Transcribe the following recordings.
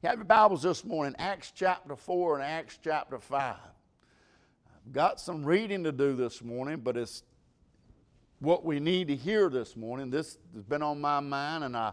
You have your Bibles this morning, Acts chapter 4 and Acts chapter 5. I've got some reading to do this morning, but it's what we need to hear this morning. This has been on my mind, and I,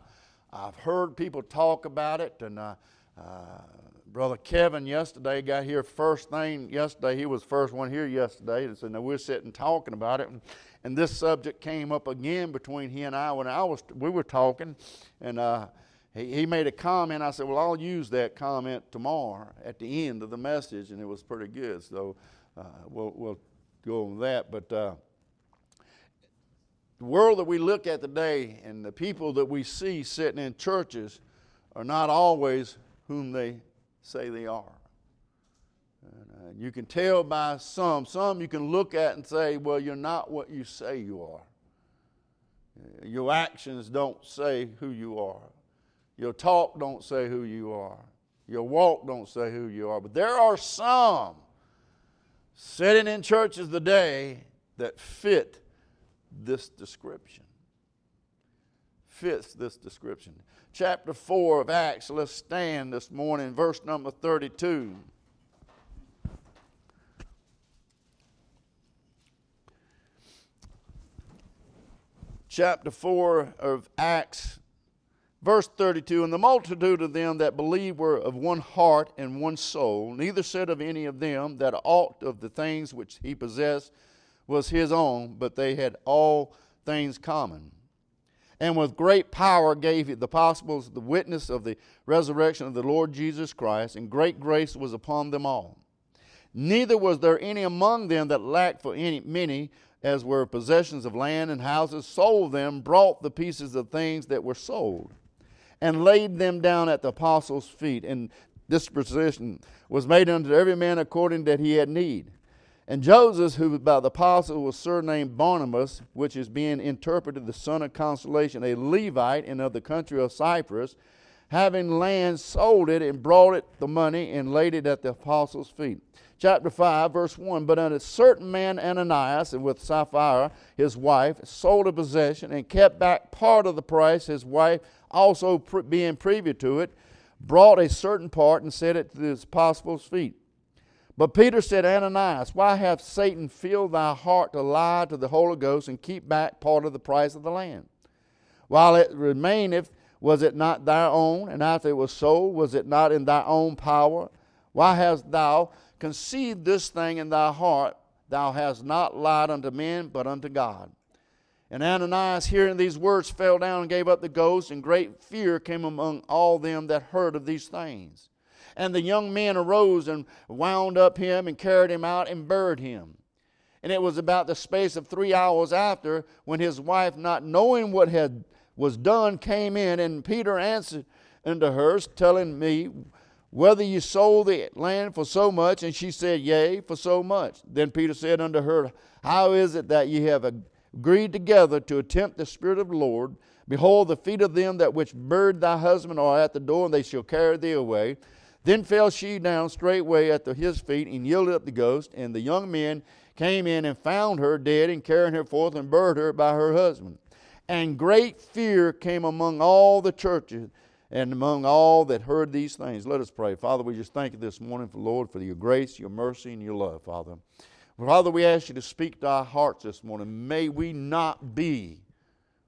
I've heard people talk about it. And uh, uh, Brother Kevin yesterday got here first thing yesterday. He was first one here yesterday. And so now we're sitting talking about it. And, and this subject came up again between he and I when I was we were talking. And uh, he, he made a comment. I said, Well, I'll use that comment tomorrow at the end of the message. And it was pretty good. So uh, we'll, we'll go on that. But uh, the world that we look at today and the people that we see sitting in churches are not always whom they say they are. And, uh, you can tell by some. Some you can look at and say, well, you're not what you say you are. Your actions don't say who you are. Your talk don't say who you are. Your walk don't say who you are. But there are some sitting in churches today that fit this description. Fits this description. Chapter 4 of Acts, let's stand this morning, verse number 32. Chapter 4 of Acts, Verse 32 And the multitude of them that believed were of one heart and one soul. Neither said of any of them that aught of the things which he possessed was his own, but they had all things common. And with great power gave the apostles the witness of the resurrection of the Lord Jesus Christ, and great grace was upon them all. Neither was there any among them that lacked for any many as were possessions of land and houses, sold them, brought the pieces of things that were sold and laid them down at the apostles' feet. And disposition was made unto every man according that he had need. And Joseph, who by the apostle was surnamed Barnabas, which is being interpreted the son of consolation, a Levite and of the country of Cyprus, having land, sold it and brought it the money and laid it at the apostles' feet. Chapter 5, verse 1 But a certain man Ananias, and with Sapphira his wife, sold a possession and kept back part of the price, his wife also being privy to it, brought a certain part and set it to the apostles' feet. But Peter said, Ananias, why hath Satan filled thy heart to lie to the Holy Ghost and keep back part of the price of the land? While it remaineth, was it not thy own? And after it was sold, was it not in thy own power? Why hast thou conceived this thing in thy heart? Thou hast not lied unto men, but unto God. And Ananias, hearing these words, fell down and gave up the ghost, and great fear came among all them that heard of these things. And the young men arose and wound up him and carried him out and buried him. And it was about the space of three hours after when his wife, not knowing what had was done, came in, and Peter answered unto her, telling me whether you sold the land for so much, and she said, Yea, for so much. Then Peter said unto her, How is it that ye have agreed together to attempt the Spirit of the Lord. Behold, the feet of them that which buried thy husband are at the door, and they shall carry thee away. Then fell she down straightway at the, his feet and yielded up the ghost. And the young men came in and found her dead, and carried her forth and buried her by her husband. And great fear came among all the churches and among all that heard these things. Let us pray. Father, we just thank you this morning for Lord for your grace, your mercy, and your love, Father. Father, we ask you to speak to our hearts this morning. May we not be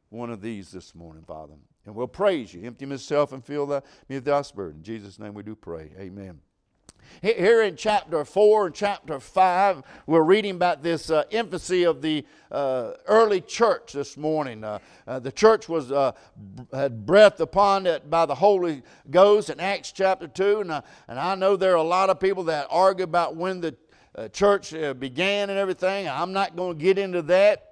one of these this morning, Father. And we'll praise you. Empty myself and fill the, me with thy spirit. In Jesus' name we do pray. Amen. Here in chapter 4 and chapter 5, we're reading about this uh, infancy of the uh, early church this morning. Uh, uh the church was uh, had breath upon it by the Holy Ghost in Acts chapter 2. And, uh, and I know there are a lot of people that argue about when the church began and everything. I'm not going to get into that.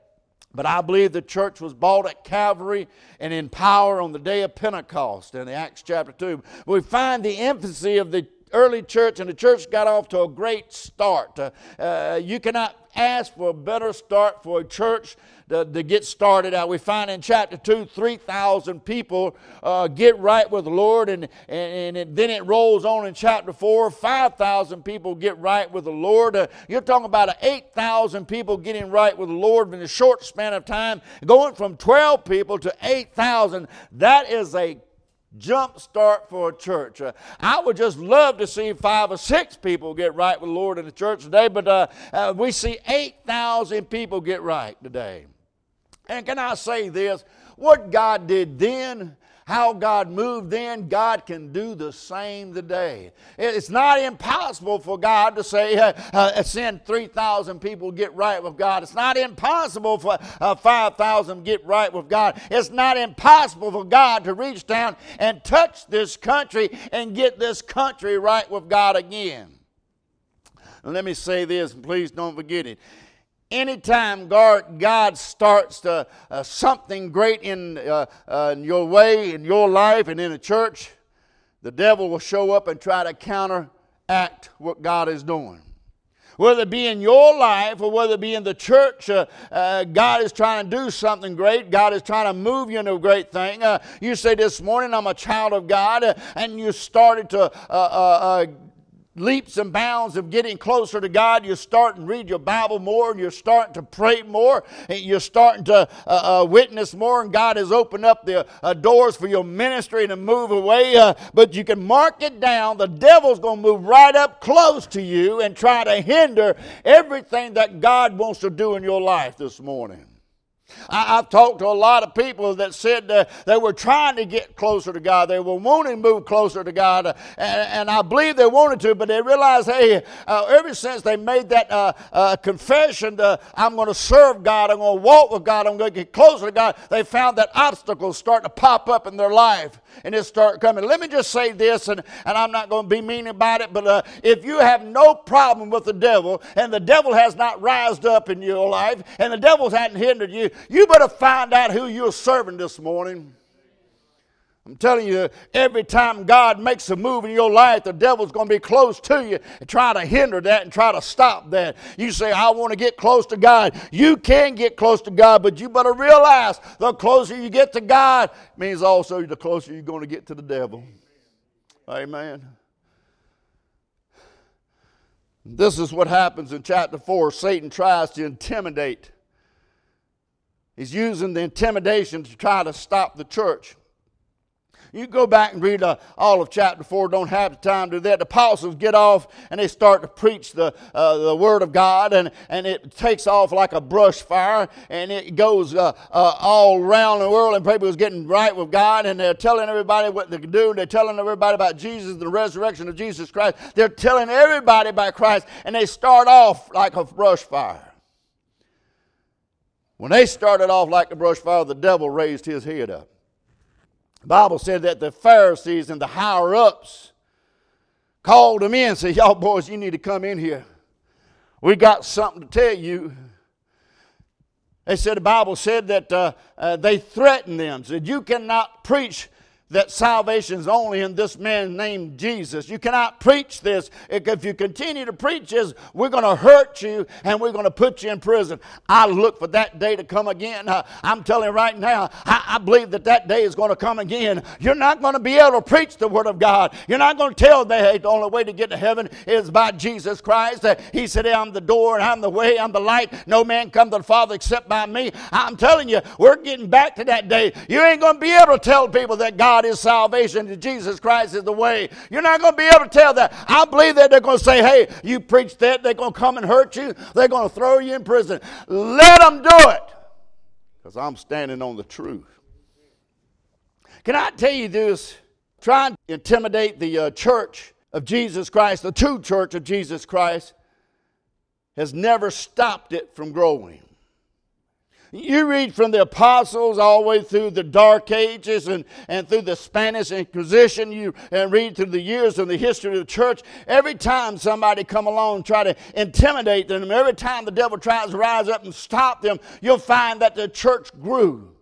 But I believe the church was bought at Calvary and in power on the day of Pentecost in Acts chapter 2. We find the emphasis of the early church, and the church got off to a great start. Uh, uh, you cannot ask for a better start for a church to, to get started out. We find in chapter 2, 3,000 people uh, get right with the Lord, and, and, and it, then it rolls on in chapter 4, 5,000 people get right with the Lord. Uh, you're talking about 8,000 people getting right with the Lord in a short span of time, going from 12 people to 8,000. That is a jump start for a church. Uh, I would just love to see five or six people get right with the Lord in the church today, but uh, uh, we see 8,000 people get right today. And can I say this? What God did then, how God moved then, God can do the same today. It's not impossible for God to say, uh, uh, send 3,000 people get right with God. It's not impossible for uh, 5,000 get right with God. It's not impossible for God to reach down and touch this country and get this country right with God again. Let me say this, and please don't forget it anytime God, starts to, uh, something great in, uh, uh, in your way, in your life, and in a church, the devil will show up and try to counteract what God is doing. Whether it be in your life or whether it be in the church, uh, uh, God is trying to do something great. God is trying to move you into a great thing. Uh, you say this morning, I'm a child of God, and you started to leaps and bounds of getting closer to God. You're starting to read your Bible more and you're starting to pray more. And you're starting to uh, uh, witness more, and God has opened up the uh, doors for your ministry to move away. Uh, but you can mark it down. The devil's going to move right up close to you and try to hinder everything that God wants to do in your life this morning. I, have talked to a lot of people that said uh, they were trying to get closer to God. They were wanting to move closer to God. Uh, and, and, I believe they wanted to, but they realized, hey, uh, ever since they made that uh, uh, confession, I'm going to serve God, I'm going to walk with God, I'm going to get closer to God, they found that obstacles start to pop up in their life and it start coming. Let me just say this, and, and I'm not going to be mean about it, but uh, if you have no problem with the devil, and the devil has not rised up in your life, and the devil hasn't hindered you, you better find out who you're serving this morning. I'm telling you, every time God makes a move in your life, the devil's going to be close to you and try to hinder that and try to stop that. You say, I want to get close to God. You can get close to God, but you better realize the closer you get to God means also the closer you're going to get to the devil. Amen. This is what happens in chapter 4. Satan tries to intimidate. He's using the intimidation to try to stop the church. You go back and read uh, all of chapter 4, don't have the time to do that. The apostles get off and they start to preach the, uh, the Word of God, and, and it takes off like a brush fire, and it goes uh, uh all around the world, and people is getting right with God, and they're telling everybody what they can do. And they're telling everybody about Jesus, the resurrection of Jesus Christ. They're telling everybody about Christ, and they start off like a brush fire. When they started off like a brush fire, the devil raised his head up. The Bible said that the Pharisees and the higher ups called them in and said, Y'all boys, you need to come in here. We got something to tell you. They said the Bible said that uh, uh, they threatened them, said, You cannot preach that salvation is only in this man named Jesus. You cannot preach this. If you continue to preach this, we're going to hurt you and we're going to put you in prison. I look for that day to come again. Uh, I'm telling you right now, I, believe that that day is going to come again. You're not going to be able to preach the Word of God. You're not going to tell them, hey, the only way to get to heaven is by Jesus Christ. Uh, he said, I'm the door and I'm the way, I'm the light. No man come to the Father except by me. I'm telling you, we're getting back to that day. You ain't going to be able to tell people that God God is salvation and Jesus Christ is the way. You're not going to be able to tell that. I believe that they're going to say, hey, you preach that, they're going to come and hurt you, they're going to throw you in prison. Let them do it because I'm standing on the truth. Can I tell you this? Trying to intimidate the uh, church of Jesus Christ, the true church of Jesus Christ, has never stopped it from growing. You read from the apostles all the way through the Dark Ages and, and through the Spanish Inquisition. You and read through the years of the history of the church. Every time somebody come along and try to intimidate them, every time the devil tries to rise up and stop them, you'll find that the church grew.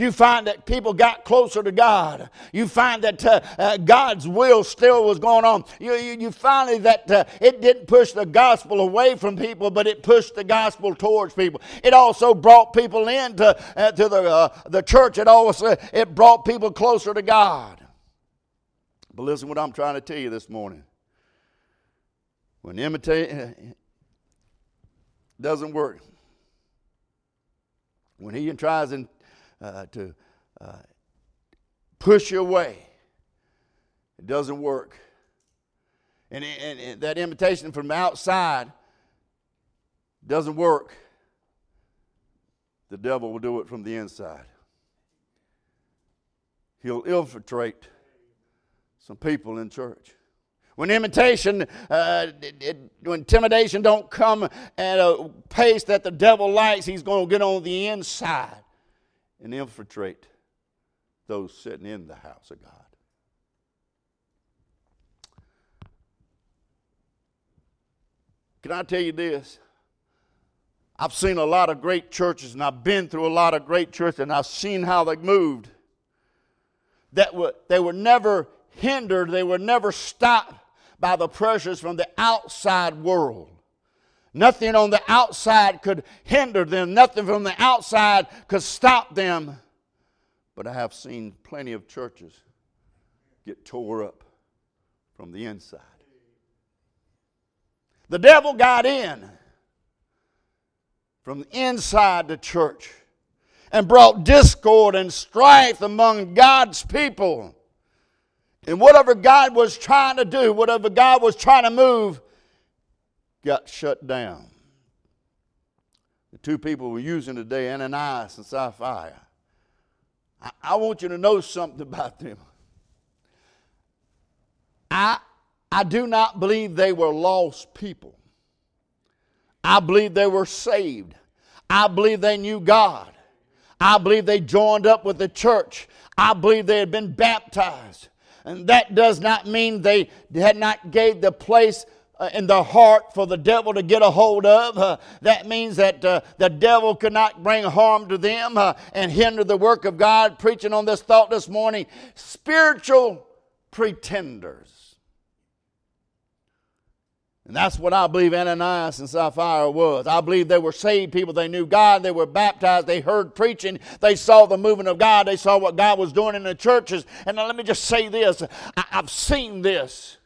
You find that people got closer to God. You find that uh, uh, God's will still was going on. You, you, you find that uh, it didn't push the gospel away from people, but it pushed the gospel towards people. It also brought people into uh, to the, uh, the church. It also it brought people closer to God. But listen what I'm trying to tell you this morning. When imitate uh, doesn't work, when he tries and uh, to uh, push you away. It doesn't work. And, and, and that invitation from outside doesn't work. The devil will do it from the inside. He'll infiltrate some people in church. When imitation, uh, when intimidation don't come at a pace that the devil likes, he's going to get on the inside and infiltrate those sitting in the house of God. Can I tell you this? I've seen a lot of great churches and I've been through a lot of great churches and I've seen how they moved. That were, they were never hindered, they were never stopped by the pressures from the outside world. Nothing on the outside could hinder them, nothing from the outside could stop them. But I have seen plenty of churches get tore up from the inside. The devil got in from inside the church and brought discord and strife among God's people. And whatever God was trying to do, whatever God was trying to move, got shut down. The two people we're using today, Ananias and Sapphira, I, I want you to know something about them. I, I do not believe they were lost people. I believe they were saved. I believe they knew God. I believe they joined up with the church. I believe they had been baptized. And that does not mean they had not gave the place in the heart for the devil to get a hold of. Uh, that means that uh, the devil could not bring harm to them uh, and hinder the work of God. Preaching on this thought this morning spiritual pretenders. And that's what I believe Ananias and Sapphira was. I believe they were saved people. They knew God. They were baptized. They heard preaching. They saw the movement of God. They saw what God was doing in the churches. And now let me just say this I, I've seen this.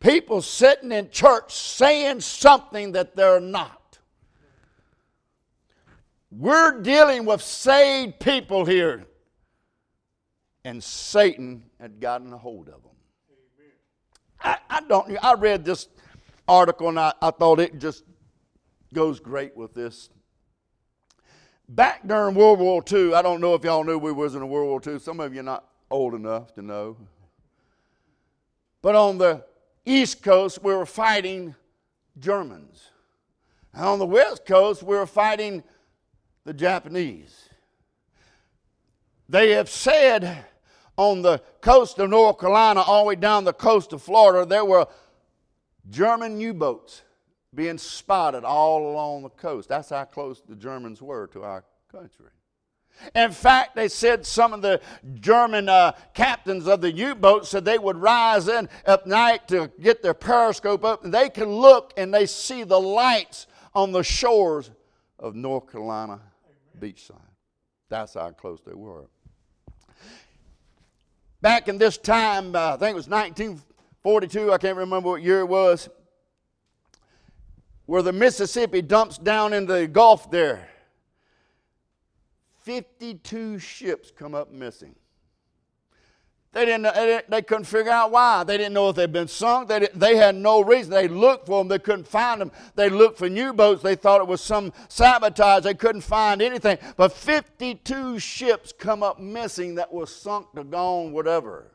People sitting in church saying something that they're not. We're dealing with saved people here. And Satan had gotten a hold of them. I, I don't. I read this article and I, I thought it just goes great with this. Back during World War II, I don't know if y'all knew we was in World War II. Some of you are not old enough to know. But on the East Coast, we were fighting Germans. And on the West Coast, we were fighting the Japanese. They have said on the coast of North Carolina, all the way down the coast of Florida, there were German U boats being spotted all along the coast. That's how close the Germans were to our country. In fact, they said some of the German uh, captains of the U boats said they would rise in at night to get their periscope up, and they can look and they see the lights on the shores of North Carolina beachside. That's how close they were back in this time, uh, I think it was 1942, I can't remember what year it was, where the Mississippi dumps down into the Gulf there. 52 ships come up missing. They didn't, they didn't, they couldn't figure out why. They didn't know if they'd been sunk. They, they had no reason. They looked for them. They couldn't find them. They looked for U boats. They thought it was some sabotage. They couldn't find anything. But 52 ships come up missing that was sunk or gone, whatever.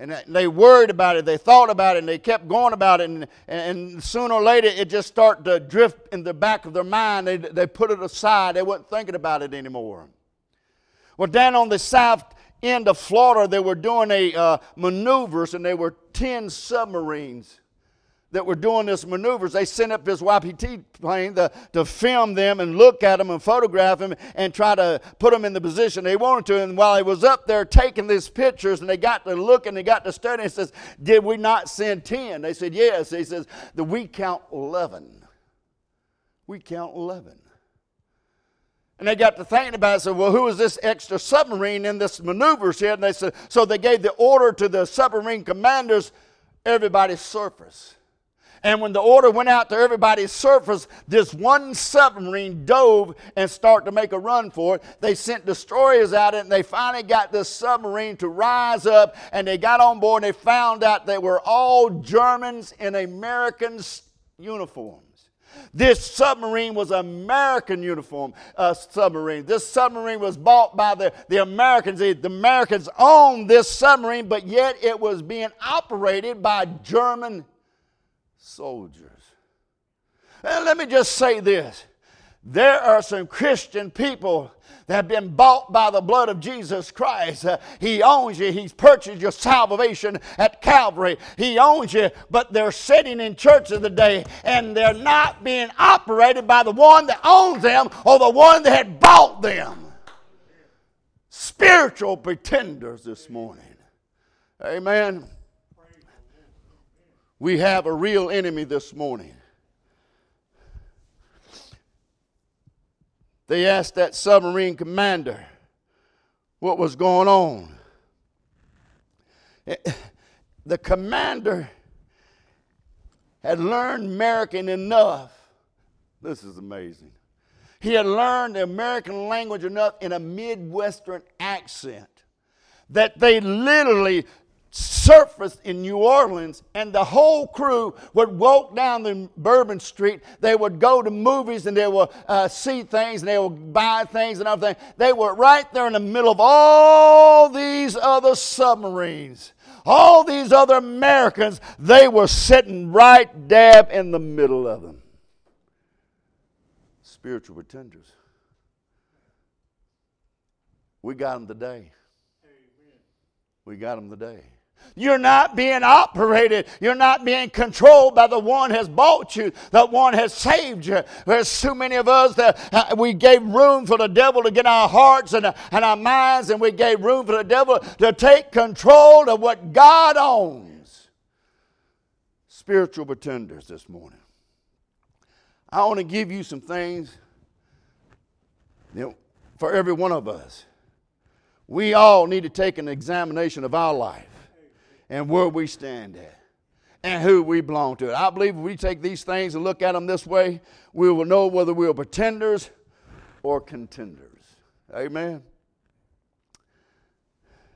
And they worried about it. They thought about it, and they kept going about it. And, and sooner or later, it just started to drift in the back of their mind. They, they put it aside. They weren't thinking about it anymore. Well, down on the south end of Florida, they were doing a uh, maneuvers, and they were 10 submarines that were doing this maneuvers. They sent up this YPT plane to, to film them and look at them and photograph them and try to put them in the position they wanted to. And while he was up there taking these pictures and they got to look and they got to study, he says, Did we not send 10? They said, Yes. He says, the, We count 11. We count 11. And they got to thinking about it. Said, well, who is this extra submarine in this maneuvers here? And they said, so they gave the order to the submarine commanders, everybody surface. And when the order went out to everybody's surface, this one submarine dove and started to make a run for it. They sent destroyers out and they finally got this submarine to rise up and they got on board and they found out they were all Germans in American uniforms. This submarine was American uniform uh, submarine. This submarine was bought by the, the Americans. The, the Americans owned this submarine, but yet it was being operated by German soldiers. And let me just say this there are some Christian people that have been bought by the blood of Jesus Christ. Uh, he owns you. He's purchased your salvation at Calvary. He owns you, but they're sitting in church of the day and they're not being operated by the one that owns them or the one that had bought them. Spiritual pretenders this morning. Amen. We have a real enemy this morning. They asked that submarine commander what was going on. Eh, the commander had learned American enough. This is amazing. He had learned the American language enough in a Midwestern accent that they literally surfaced in New Orleans, and the whole crew would walk down the Bourbon Street. They would go to movies and they would uh, see things and they would buy things and everything. They were right there in the middle of all these other submarines. All these other Americans, they were sitting right dab in the middle of them. Spiritual pretenders. We got them today. We got them today. You're not being operated. You're not being controlled by the one has bought you, the one has saved you. There's too many of us that uh, we gave room for the devil to get our hearts and, uh, and our minds, and we gave room for the devil to take control of what God owns. Spiritual pretenders this morning. I want to give you some things you know, for every one of us. We all need to take an examination of our life and where we stand at and who we belong to. I believe if we take these things and look at them this way, we will know whether we are pretenders or contenders. Amen.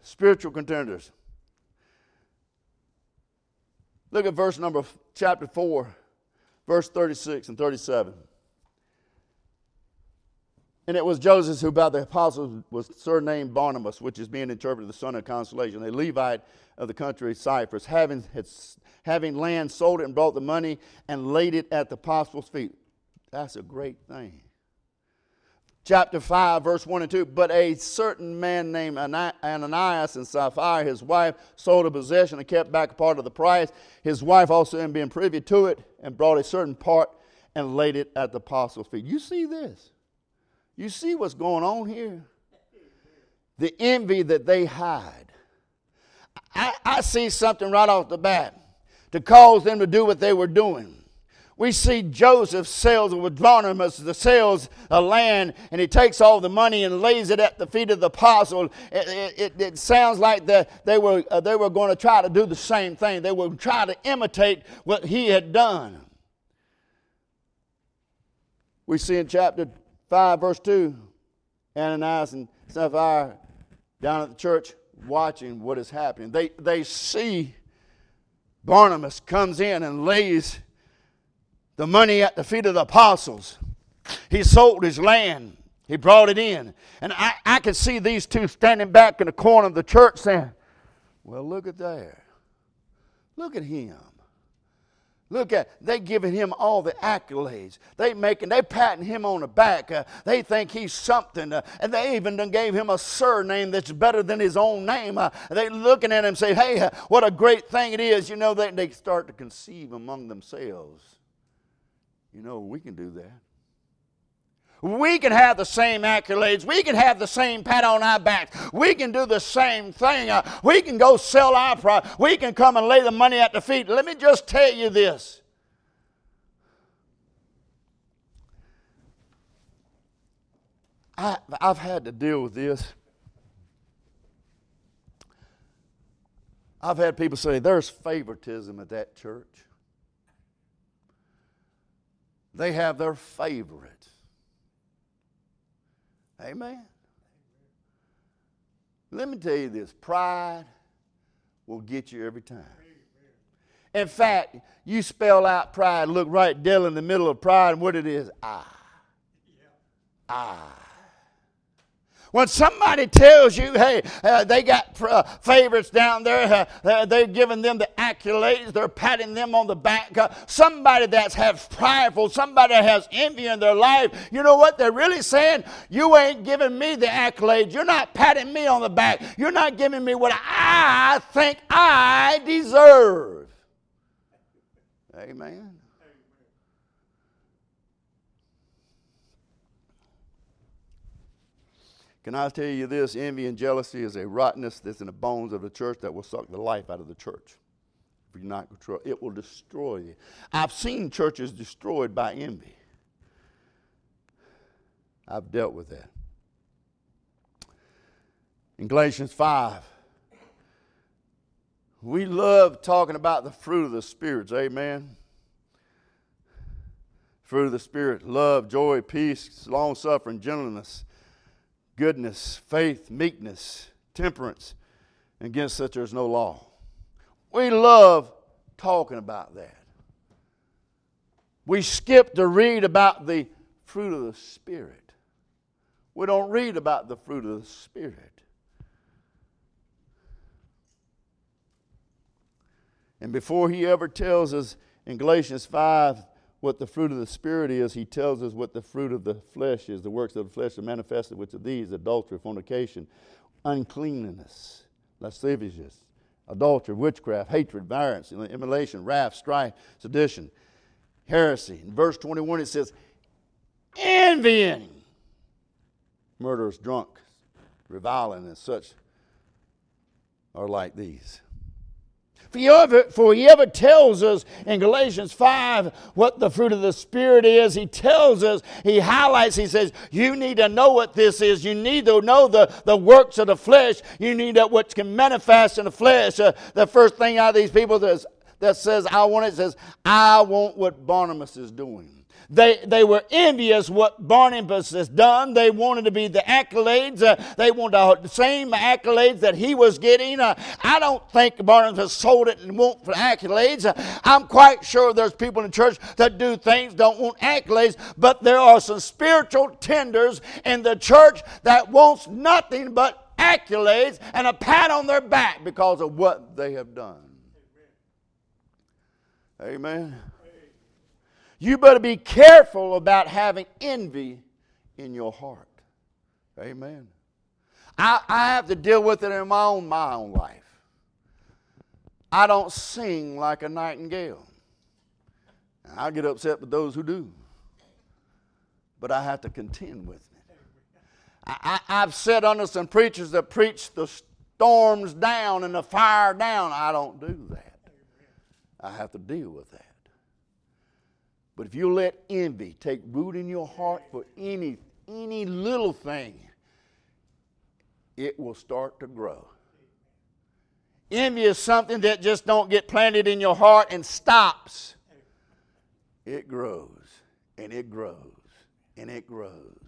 Spiritual contenders. Look at verse number chapter 4, verse 36 and 37. And it was Joseph who by the apostles was surnamed Barnabas, which is being interpreted the son of consolation, a Levite of the country of Cyprus, having, had, having land, sold it and brought the money and laid it at the apostles' feet. That's a great thing. Chapter 5, verse 1 and 2. But a certain man named Ananias and Sapphira, his wife, sold a possession and kept back a part of the price. His wife also, in being privy to it, and brought a certain part and laid it at the apostles' feet. You see this? You see what's going on here? The envy that they hide. I, I see something right off the bat to cause them to do what they were doing. We see Joseph sells with Barnabas the sells a land, and he takes all the money and lays it at the feet of the apostle. It, it, it sounds like the, they were uh, they were going to try to do the same thing. They were trying to imitate what he had done. We see in chapter 5, verse 2, Ananias and Sapphira down at the church watching what is happening. They, they see Barnabas comes in and lays the money at the feet of the apostles. He sold his land. He brought it in. And I, I could see these two standing back in the corner of the church saying, Well, look at there. Look at him. Look at they giving him all the accolades. They making they patting him on the back. Uh, they think he's something, uh, and they even gave him a surname that's better than his own name. Uh, they looking at him say, "Hey, uh, what a great thing it is!" You know, they they start to conceive among themselves. You know, we can do that. We can have the same accolades. We can have the same pat on our back. We can do the same thing. Uh, we can go sell our product. We can come and lay the money at the feet. Let me just tell you this. I, I've had to deal with this. I've had people say there's favoritism at that church. They have their favorite. Amen. Let me tell you this pride will get you every time. In fact, you spell out pride, look right dead in the middle of pride, and what it is, I. I. When somebody tells you, hey, uh, they got uh, favorites down there, uh, uh, they're giving them the accolades, they're patting them on the back. Uh, somebody that's has prideful, somebody that has envy in their life, you know what they're really saying? You ain't giving me the accolades. You're not patting me on the back. You're not giving me what I think I deserve. Amen. Can I tell you this? Envy and jealousy is a rottenness that's in the bones of the church that will suck the life out of the church. If you're not control, it will destroy you. I've seen churches destroyed by envy. I've dealt with that. In Galatians 5, we love talking about the fruit of the spirits, amen. Fruit of the Spirit love, joy, peace, long suffering, gentleness, goodness, faith, meekness, temperance. Against such there is no law. We love talking about that. We skip to read about the fruit of the Spirit. We don't read about the fruit of the Spirit. And before he ever tells us in Galatians 5 what the fruit of the Spirit is, he tells us what the fruit of the flesh is. The works of the flesh are manifested, which are these adultery, fornication, uncleanness, lasciviousness, adultery, witchcraft, hatred, violence, immolation, wrath, strife, sedition, heresy. In verse 21, it says, envying, murderers, drunk, reviling, and such are like these. For he, ever, tells us in Galatians 5 what the fruit of the Spirit is. He tells us, he highlights, he says, You need to know what this is. You need to know the, the works of the flesh. You need to, what can manifest in the flesh. Uh, the first thing out of these people that, that says, I want it, says, I want what Barnabas is doing. They, they were envious what Barnabas has done. They wanted to be the accolades. Uh, they wanted the same accolades that he was getting. Uh, I don't think Barnabas sold it and want for accolades. Uh, I'm quite sure there's people in the church that do things, don't want accolades, but there are some spiritual tenders in the church that wants nothing but accolades and a pat on their back because of what they have done. Amen. You better be careful about having envy in your heart. Amen. I, I have to deal with it in my own, my own life. I don't sing like a nightingale. And I get upset with those who do. But I have to contend with it. I, I, have sat under some preachers that preach the storms down and the fire down. I don't do that. I have to deal with that. But if you let envy take root in your heart for any, any little thing, it will start to grow. Envy is something that just don't get planted in your heart and stops. It grows and it grows and it grows.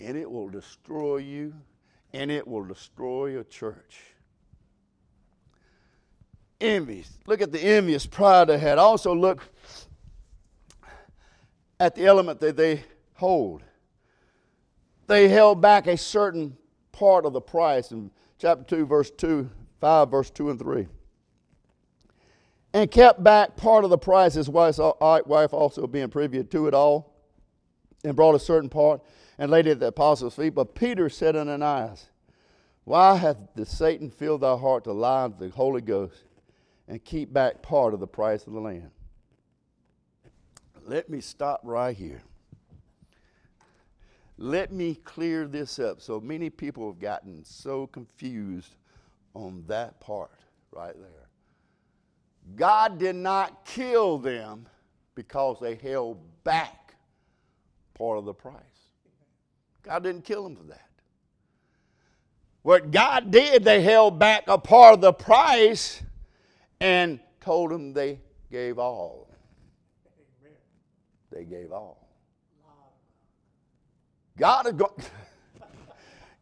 And it will destroy you and it will destroy a church. Envy. Look at the envious pride they had. Also, look at the element that they hold. They held back a certain part of the price in chapter 2, verse 2, 5, verse 2 and 3. And kept back part of the price, his wife also being privy to it all, and brought a certain part and laid it at the apostles' feet. But Peter said unto Ananias, Why hath the Satan filled thy heart to lie to the Holy Ghost and keep back part of the price of the land? Let me stop right here. Let me clear this up. So many people have gotten so confused on that part right there. God did not kill them because they held back part of the price. God didn't kill them for that. What God did, they held back a part of the price and told them they gave all. They gave all. God.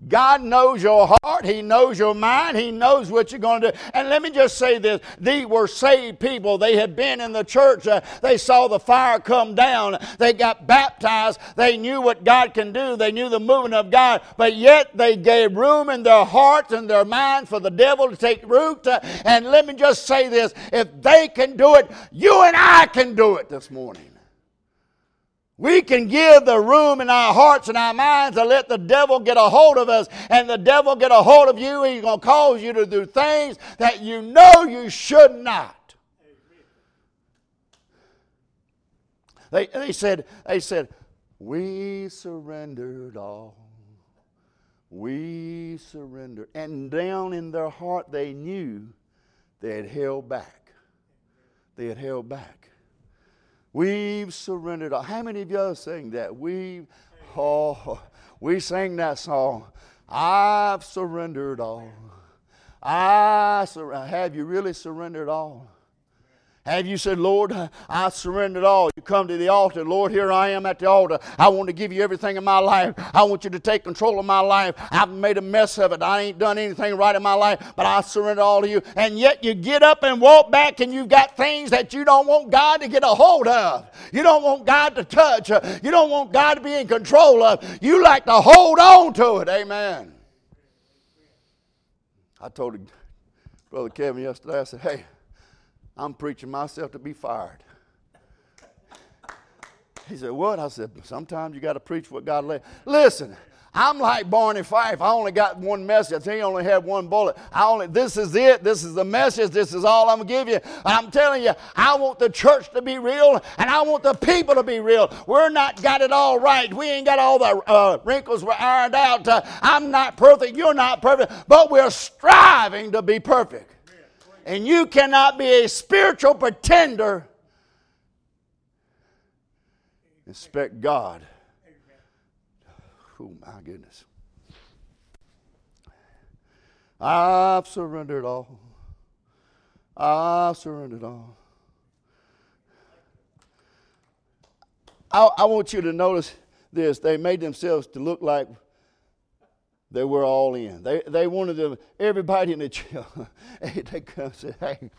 God knows your heart. He knows your mind. He knows what you're going to do. And let me just say this these were saved people. They had been in the church. Uh, they saw the fire come down. They got baptized. They knew what God can do. They knew the movement of God. But yet they gave room in their hearts and their minds for the devil to take root. Uh, and let me just say this if they can do it, you and I can do it this morning. We can give the room in our hearts and our minds to let the devil get a hold of us. And the devil get a hold of you, he's going to cause you to do things that you know you should not. They, they said, they said, we surrendered all. We surrendered. And down in their heart, they knew they had held back. They had held back. We've surrendered all. How many of y'all sing that? We've, oh, we sang that song. I've surrendered all. I sur- have you really surrendered all? Have you said, Lord, I surrendered all? You come to the altar, Lord, here I am at the altar. I want to give you everything in my life. I want you to take control of my life. I've made a mess of it. I ain't done anything right in my life, but I surrender all to you. And yet you get up and walk back and you've got things that you don't want God to get a hold of. You don't want God to touch. You don't want God to be in control of. You like to hold on to it. Amen. I told Brother Kevin yesterday, I said, hey, I'm preaching myself to be fired. He said, What? I said, Sometimes you got to preach what God led. Listen, I'm like Barney Fife. I only got one message. He only had one bullet. I only this is it. This is the message. This is all I'm gonna give you. I'm telling you, I want the church to be real, and I want the people to be real. We're not got it all right. We ain't got all the uh, wrinkles were ironed out. Uh, I'm not perfect. You're not perfect, but we're striving to be perfect. And you cannot be a spiritual pretender. Expect God. Oh, my goodness. I've surrendered all. I've surrendered all. I, I want you to notice this. They made themselves to look like they were all in. They, they wanted them, everybody in the church, they come and said, hey,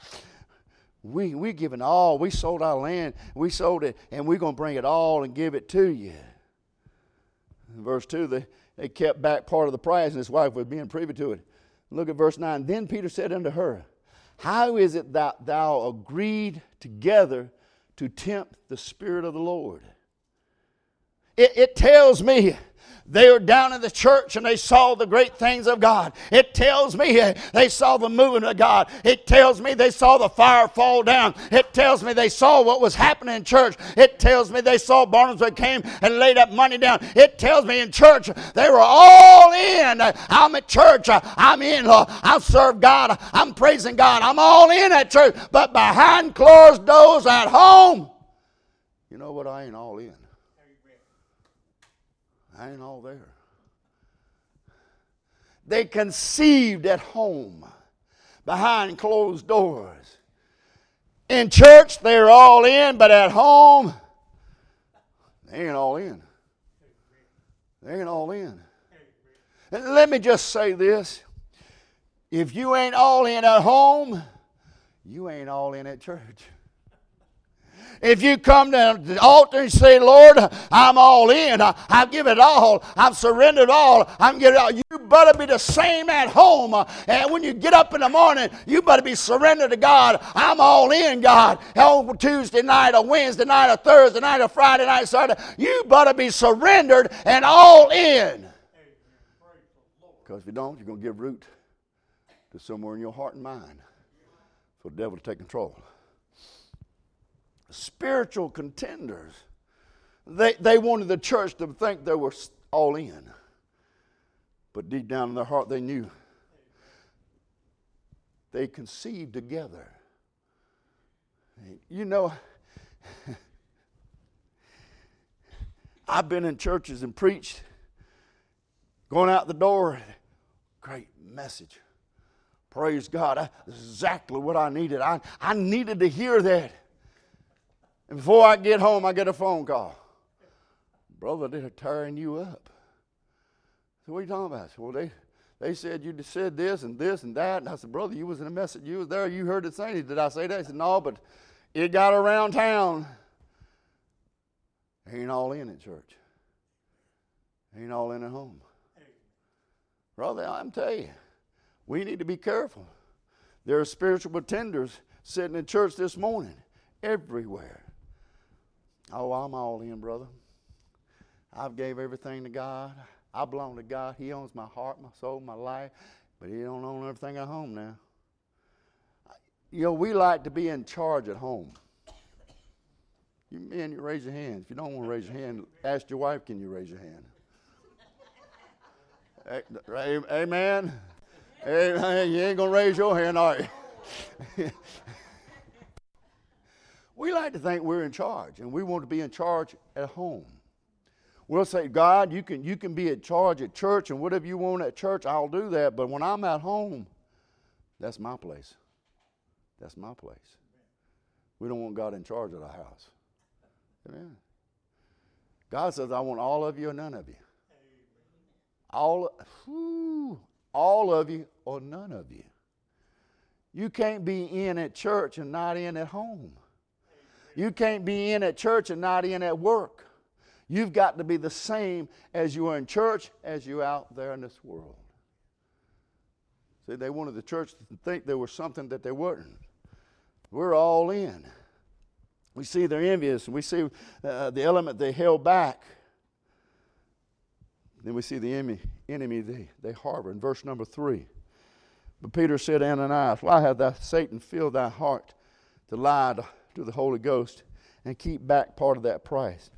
we, we giving all. We sold our land. We sold it, and we're going to bring it all and give it to you. Verse 2, they, they kept back part of the price, and his wife was being privy to it. Look at verse 9. Then Peter said unto her, How is it that thou agreed together to tempt the Spirit of the Lord? It, it tells me they were down in the church and they saw the great things of God. It tells me they saw the movement of God. It tells me they saw the fire fall down. It tells me they saw what was happening in church. It tells me they saw Barnabas came and laid up money down. It tells me in church they were all in. I'm at church. I'm in. I serve God. I'm praising God. I'm all in at church. But behind closed doors at home, you know what? I ain't all in. I ain't all there. They conceived at home behind closed doors. In church, they're all in, but at home, they ain't all in. They ain't all in. Let me just say this if you ain't all in at home, you ain't all in at church. If you come to the altar and say, Lord, I'm all in, I, given it all, I've surrendered all, I'm giving all, you better be the same at home. And when you get up in the morning, you better be surrendered to God. I'm all in, God. On Tuesday night, or Wednesday night, or Thursday night, or Friday night, Saturday, you better be surrendered and all in. Because if you don't, you're going to give root to somewhere in your heart and mind for the devil to take control spiritual contenders. They, they wanted the church to think they were all in. But deep down in their heart, they knew. They conceived together. You know, I've been in churches and preached, going out the door, great message. Praise God. Exactly what I needed. I, I needed to hear that. And before I get home, I get a phone call. Brother, they're tearing you up. So what are you talking about? Well, they, they said you said this and this and that. And I said, brother, you was in a message. You was there. You heard it saying. Did I say that? He said, no, but it got around town. Ain't all in at church. Ain't all in at home. Brother, I'm telling you, we need to be careful. There are spiritual pretenders sitting in church this morning, everywhere. Oh, I'm all in, brother. I've gave everything to God. I belong to God. He owns my heart, my soul, my life, but He don't own everything at home now. You know, we like to be in charge at home. You men, you raise your hand. If you don't want to raise your hand, ask your wife, can you raise your hand? Amen. Amen. You ain't gonna raise your hand, are you? we like to think we're in charge, and we want to be in charge at home. We'll say, God, you can, you can be in charge at church and whatever you want at church, I'll do that. But when I'm at home, that's my place. That's my place. We don't want God in charge of the house. Amen. God says, I want all of you or none of you. All, all of you or none of you. You can't be in at church and not in at home. You can't be in at church and not in at work. You've got to be the same as you are in church as you out there in this world. See, they wanted the church to think there was something that they weren't. We're all in. We see they're envious, and we see uh, the element they held back. Then we see the enemy, enemy they, they harbor in verse number three. But Peter said, Ananias, why hath thou Satan filled thy heart to lie to, to the Holy Ghost and keep back part of that price?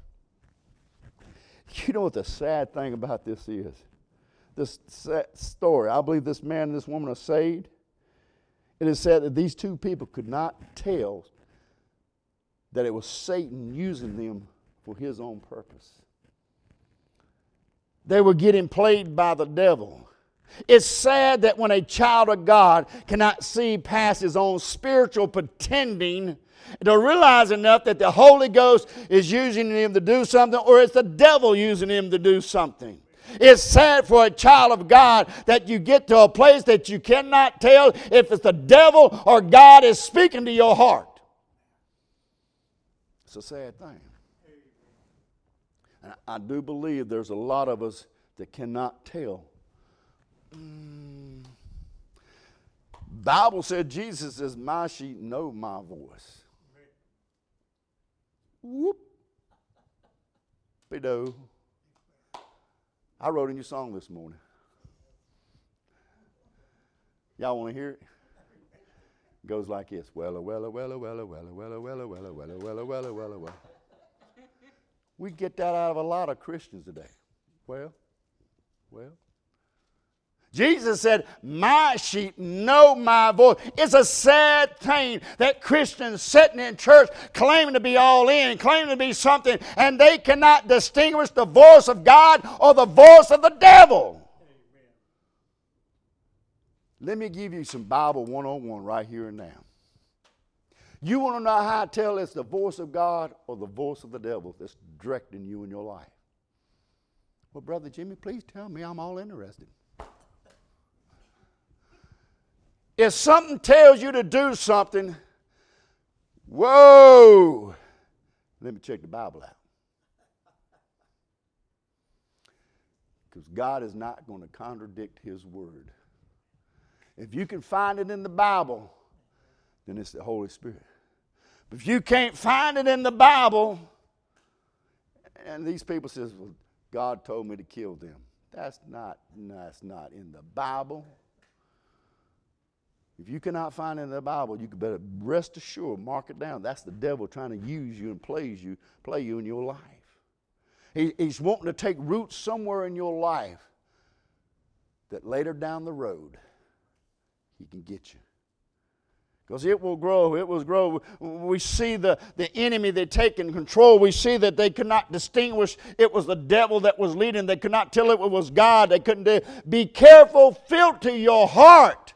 You know what the sad thing about this is? This story, I believe this man and this woman are saved. It is said that these two people could not tell that it was Satan using them for his own purpose. They were getting played by the devil. It's sad that when a child of God cannot see past his own spiritual pretending to realize enough that the Holy Ghost is using him to do something or it's the devil using him to do something. It's sad for a child of God that you get to a place that you cannot tell if it's the devil or God is speaking to your heart. It's a sad thing. And I do believe there's a lot of us that cannot tell. Mm. Bible said Jesus says, My sheep know my voice. Whoop. Bido. I wrote a new song this morning. Y'all want to hear it? it? Goes like this. Wella, wella, wella, wella, wella, wella, wella, wella, wella, wella, wella, wella, wella. We get that out of a lot of Christians today. Well, well. Jesus said, My sheep know my voice. It's a sad thing that Christians sitting in church claiming to be all in, claiming to be something, and they cannot distinguish the voice of God or the voice of the devil. Let me give you some Bible 101 right here and now. You want to know how to tell it's the voice of God or the voice of the devil that's directing you in your life? Well, Brother Jimmy, please tell me. I'm all interested. If something tells you to do something, whoa, let me check the Bible out. Because God is not going to contradict His word. If you can find it in the Bible, then it's the Holy Spirit. But if you can't find it in the Bible, and these people says, well, God told me to kill them. That's not, that's not in the Bible. If you cannot find it in the Bible, you can better rest assured, mark it down. That's the devil trying to use you and plays you, play you in your life. He, he's wanting to take root somewhere in your life that later down the road he can get you. Because it will grow, it will grow. We see the, the enemy they taking control. We see that they could not distinguish it was the devil that was leading. They could not tell it was God. They couldn't do. Be careful, filter your heart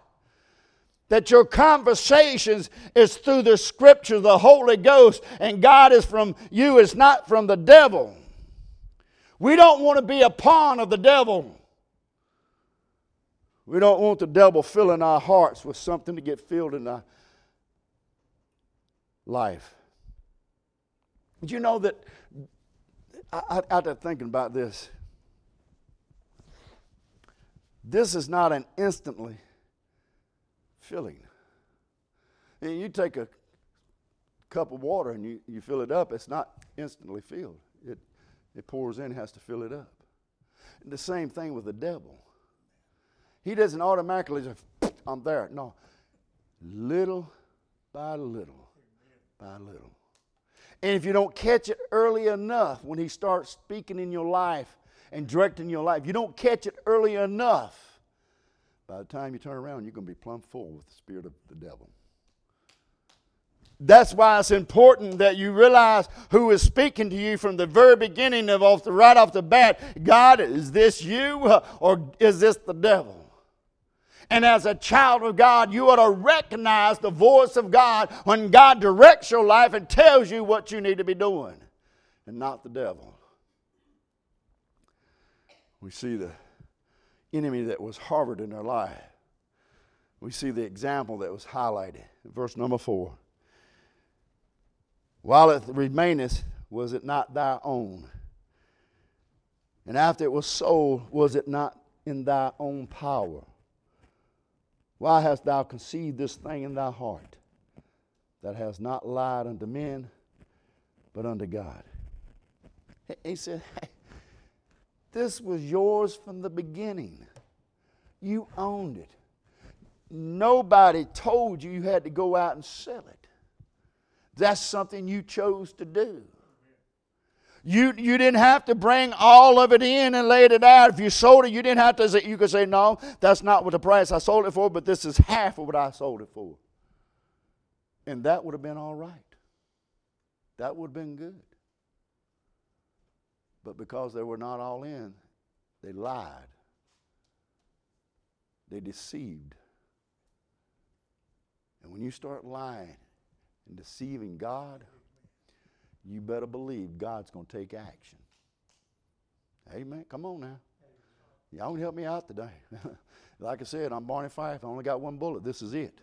that your conversations is through the scripture, the Holy Ghost, and God is from you, it's not from the devil. We don't want to be a pawn of the devil. We don't want the devil filling our hearts with something to get filled in our life. Did you know that? I, I, I thinking about this. This is not an instantly filling. And you take a cup of water and you, you fill it up, it's not instantly filled. It, it pours in, has to fill it up. The same thing with the devil. He doesn't automatically just, I'm there. No. Little by little by little. And if you don't catch it early enough, when he starts speaking in your life and directing your life, you don't catch it early enough, by the time you turn around, you're going to be plumb full with the spirit of the devil. That's why it's important that you realize who is speaking to you from the very beginning of off the, right off the bat. God, is this you uh, or is this the devil? And as a child of God, you ought to recognize the voice of God when God directs your life and tells you what you need to be doing, and not the devil. We see the enemy that was harbored in their life. We see the example that was highlighted. Verse number four. While it remaineth, was it not thy own? And after it was sold, was it not in thy own power? Why hast thou conceived this thing in thy heart that has not lied unto men, but unto God? He said, hey, this was yours from the beginning. You owned it. Nobody told you you had to go out and sell it. That's something you chose to do. You, you didn't have to bring all of it in and lay it out. If you sold it, you didn't have to say, you could say, no, that's not what the price I sold it for, but this is half of what I sold it for. And that would have been all right. That would have been good. But because they were not all in, they lied. They deceived. And when you start lying and deceiving God, you better believe God's going to take action. Amen. Come on now. Y'all can help me out today. like I said, I'm Barney Fife. I only got one bullet. This is it.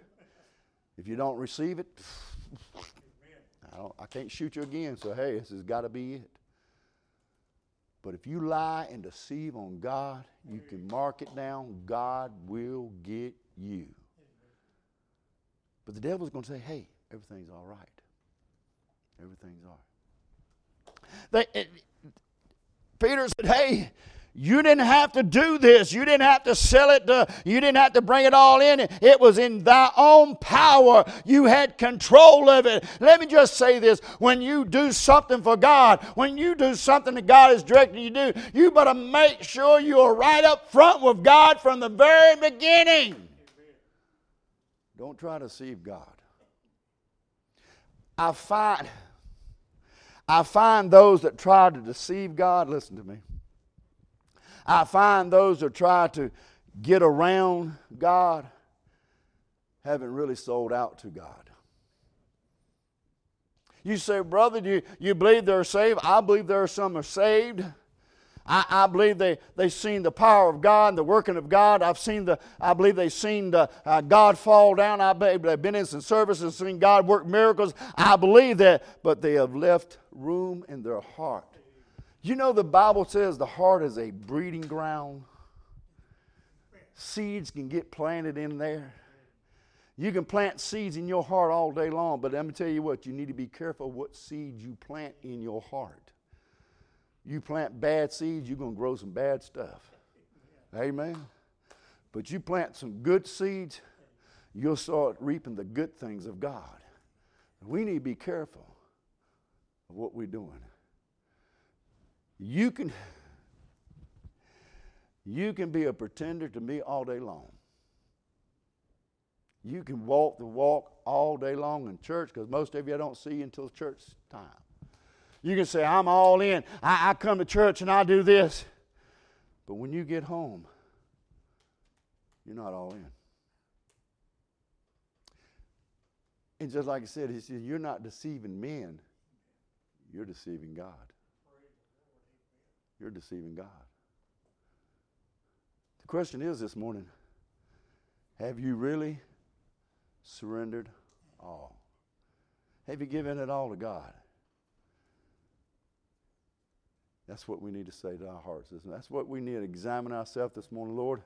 If you don't receive it, I, don't, I can't shoot you again. So, hey, this has got to be it. But if you lie and deceive on God, you can mark it down. God will get you. But the devil's going to say, hey, everything's all right. Everything's all right. They, it, Peter said, hey, you didn't have to do this. You didn't have to sell it. To, you didn't have to bring it all in. It was in thy own power. You had control of it. Let me just say this. When you do something for God, when you do something that God is directing you to do, you better make sure you are right up front with God from the very beginning. Don't try to deceive God. I find, I find those that try to deceive God, listen to me. I find those that try to get around God haven't really sold out to God. You say, brother, you, you believe they're saved? I believe there are some are saved. I, I, believe they, they've seen the power of God the working of God. I've seen the, I believe they've seen the, uh, God fall down. I believe they've been in some services, and seen God work miracles. I believe that, but they have left room in their heart you know, the Bible says the heart is a breeding ground. Seeds can get planted in there. You can plant seeds in your heart all day long, but let me tell you what, you need to be careful what seeds you plant in your heart. You plant bad seeds, you're going to grow some bad stuff. Amen. But you plant some good seeds, you'll start reaping the good things of God. We need to be careful of what we're doing. You can, you can be a pretender to me all day long. You can walk the walk all day long in church because most of you I don't see until church time. You can say, I'm all in. I, I come to church and I do this. But when you get home, you're not all in. And just like I said, he said, You're not deceiving men, you're deceiving God. You're deceiving God. The question is this morning have you really surrendered all? Have you given it all to God? That's what we need to say to our hearts. Isn't it? That's what we need to examine ourselves this morning, Lord.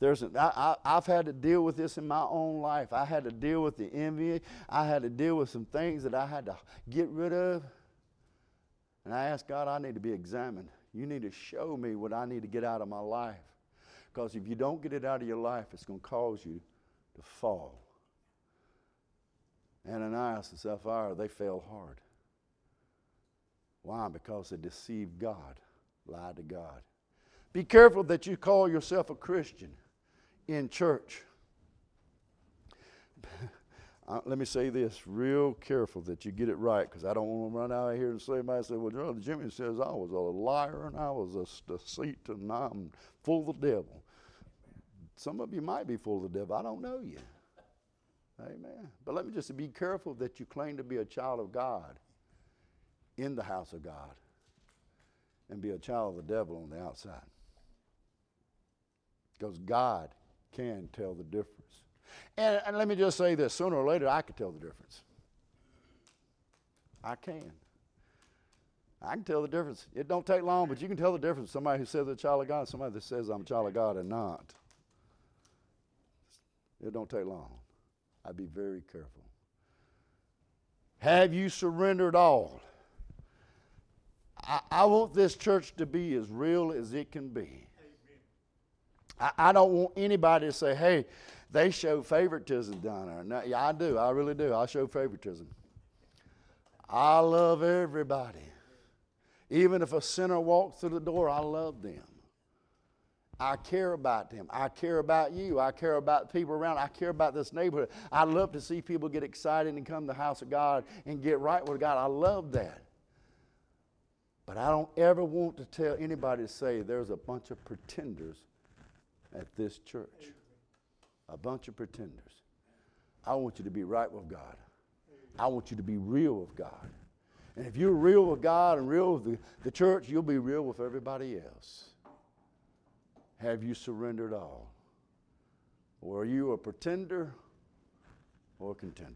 There's an, I, I, I've had to deal with this in my own life. I had to deal with the envy. I had to deal with some things that I had to get rid of. And I asked God, I need to be examined. You need to show me what I need to get out of my life. Because if you don't get it out of your life, it's going to cause you to fall. Ananias and Sapphira, they fell hard. Why? Because they deceived God, lied to God. Be careful that you call yourself a Christian in church. Let me say this real careful that you get it right because I don't want to run out of here and say, somebody say, well, Jimmy says I was a liar and I was a deceit and I'm full of the devil. Some of you might be full of the devil. I don't know you. Amen. But let me just be careful that you claim to be a child of God in the house of God and be a child of the devil on the outside. Because God can tell the difference. And, and let me just say this sooner or later, I can tell the difference. I can. I can tell the difference. It don't take long, but you can tell the difference. Somebody who says they're a child of God, somebody that says I'm a child of God and not. It don't take long. I'd be very careful. Have you surrendered all? I, I want this church to be as real as it can be. I, I don't want anybody to say, hey, they show favoritism down there. No, yeah, I do. I really do. I show favoritism. I love everybody. Even if a sinner walks through the door, I love them. I care about them. I care about you. I care about people around. I care about this neighborhood. I love to see people get excited and come to the house of God and get right with God. I love that. But I don't ever want to tell anybody to say there's a bunch of pretenders at this church. A bunch of pretenders. I want you to be right with God. I want you to be real with God. And if you're real with God and real with the, the church, you'll be real with everybody else. Have you surrendered all? Or are you a pretender or a contender?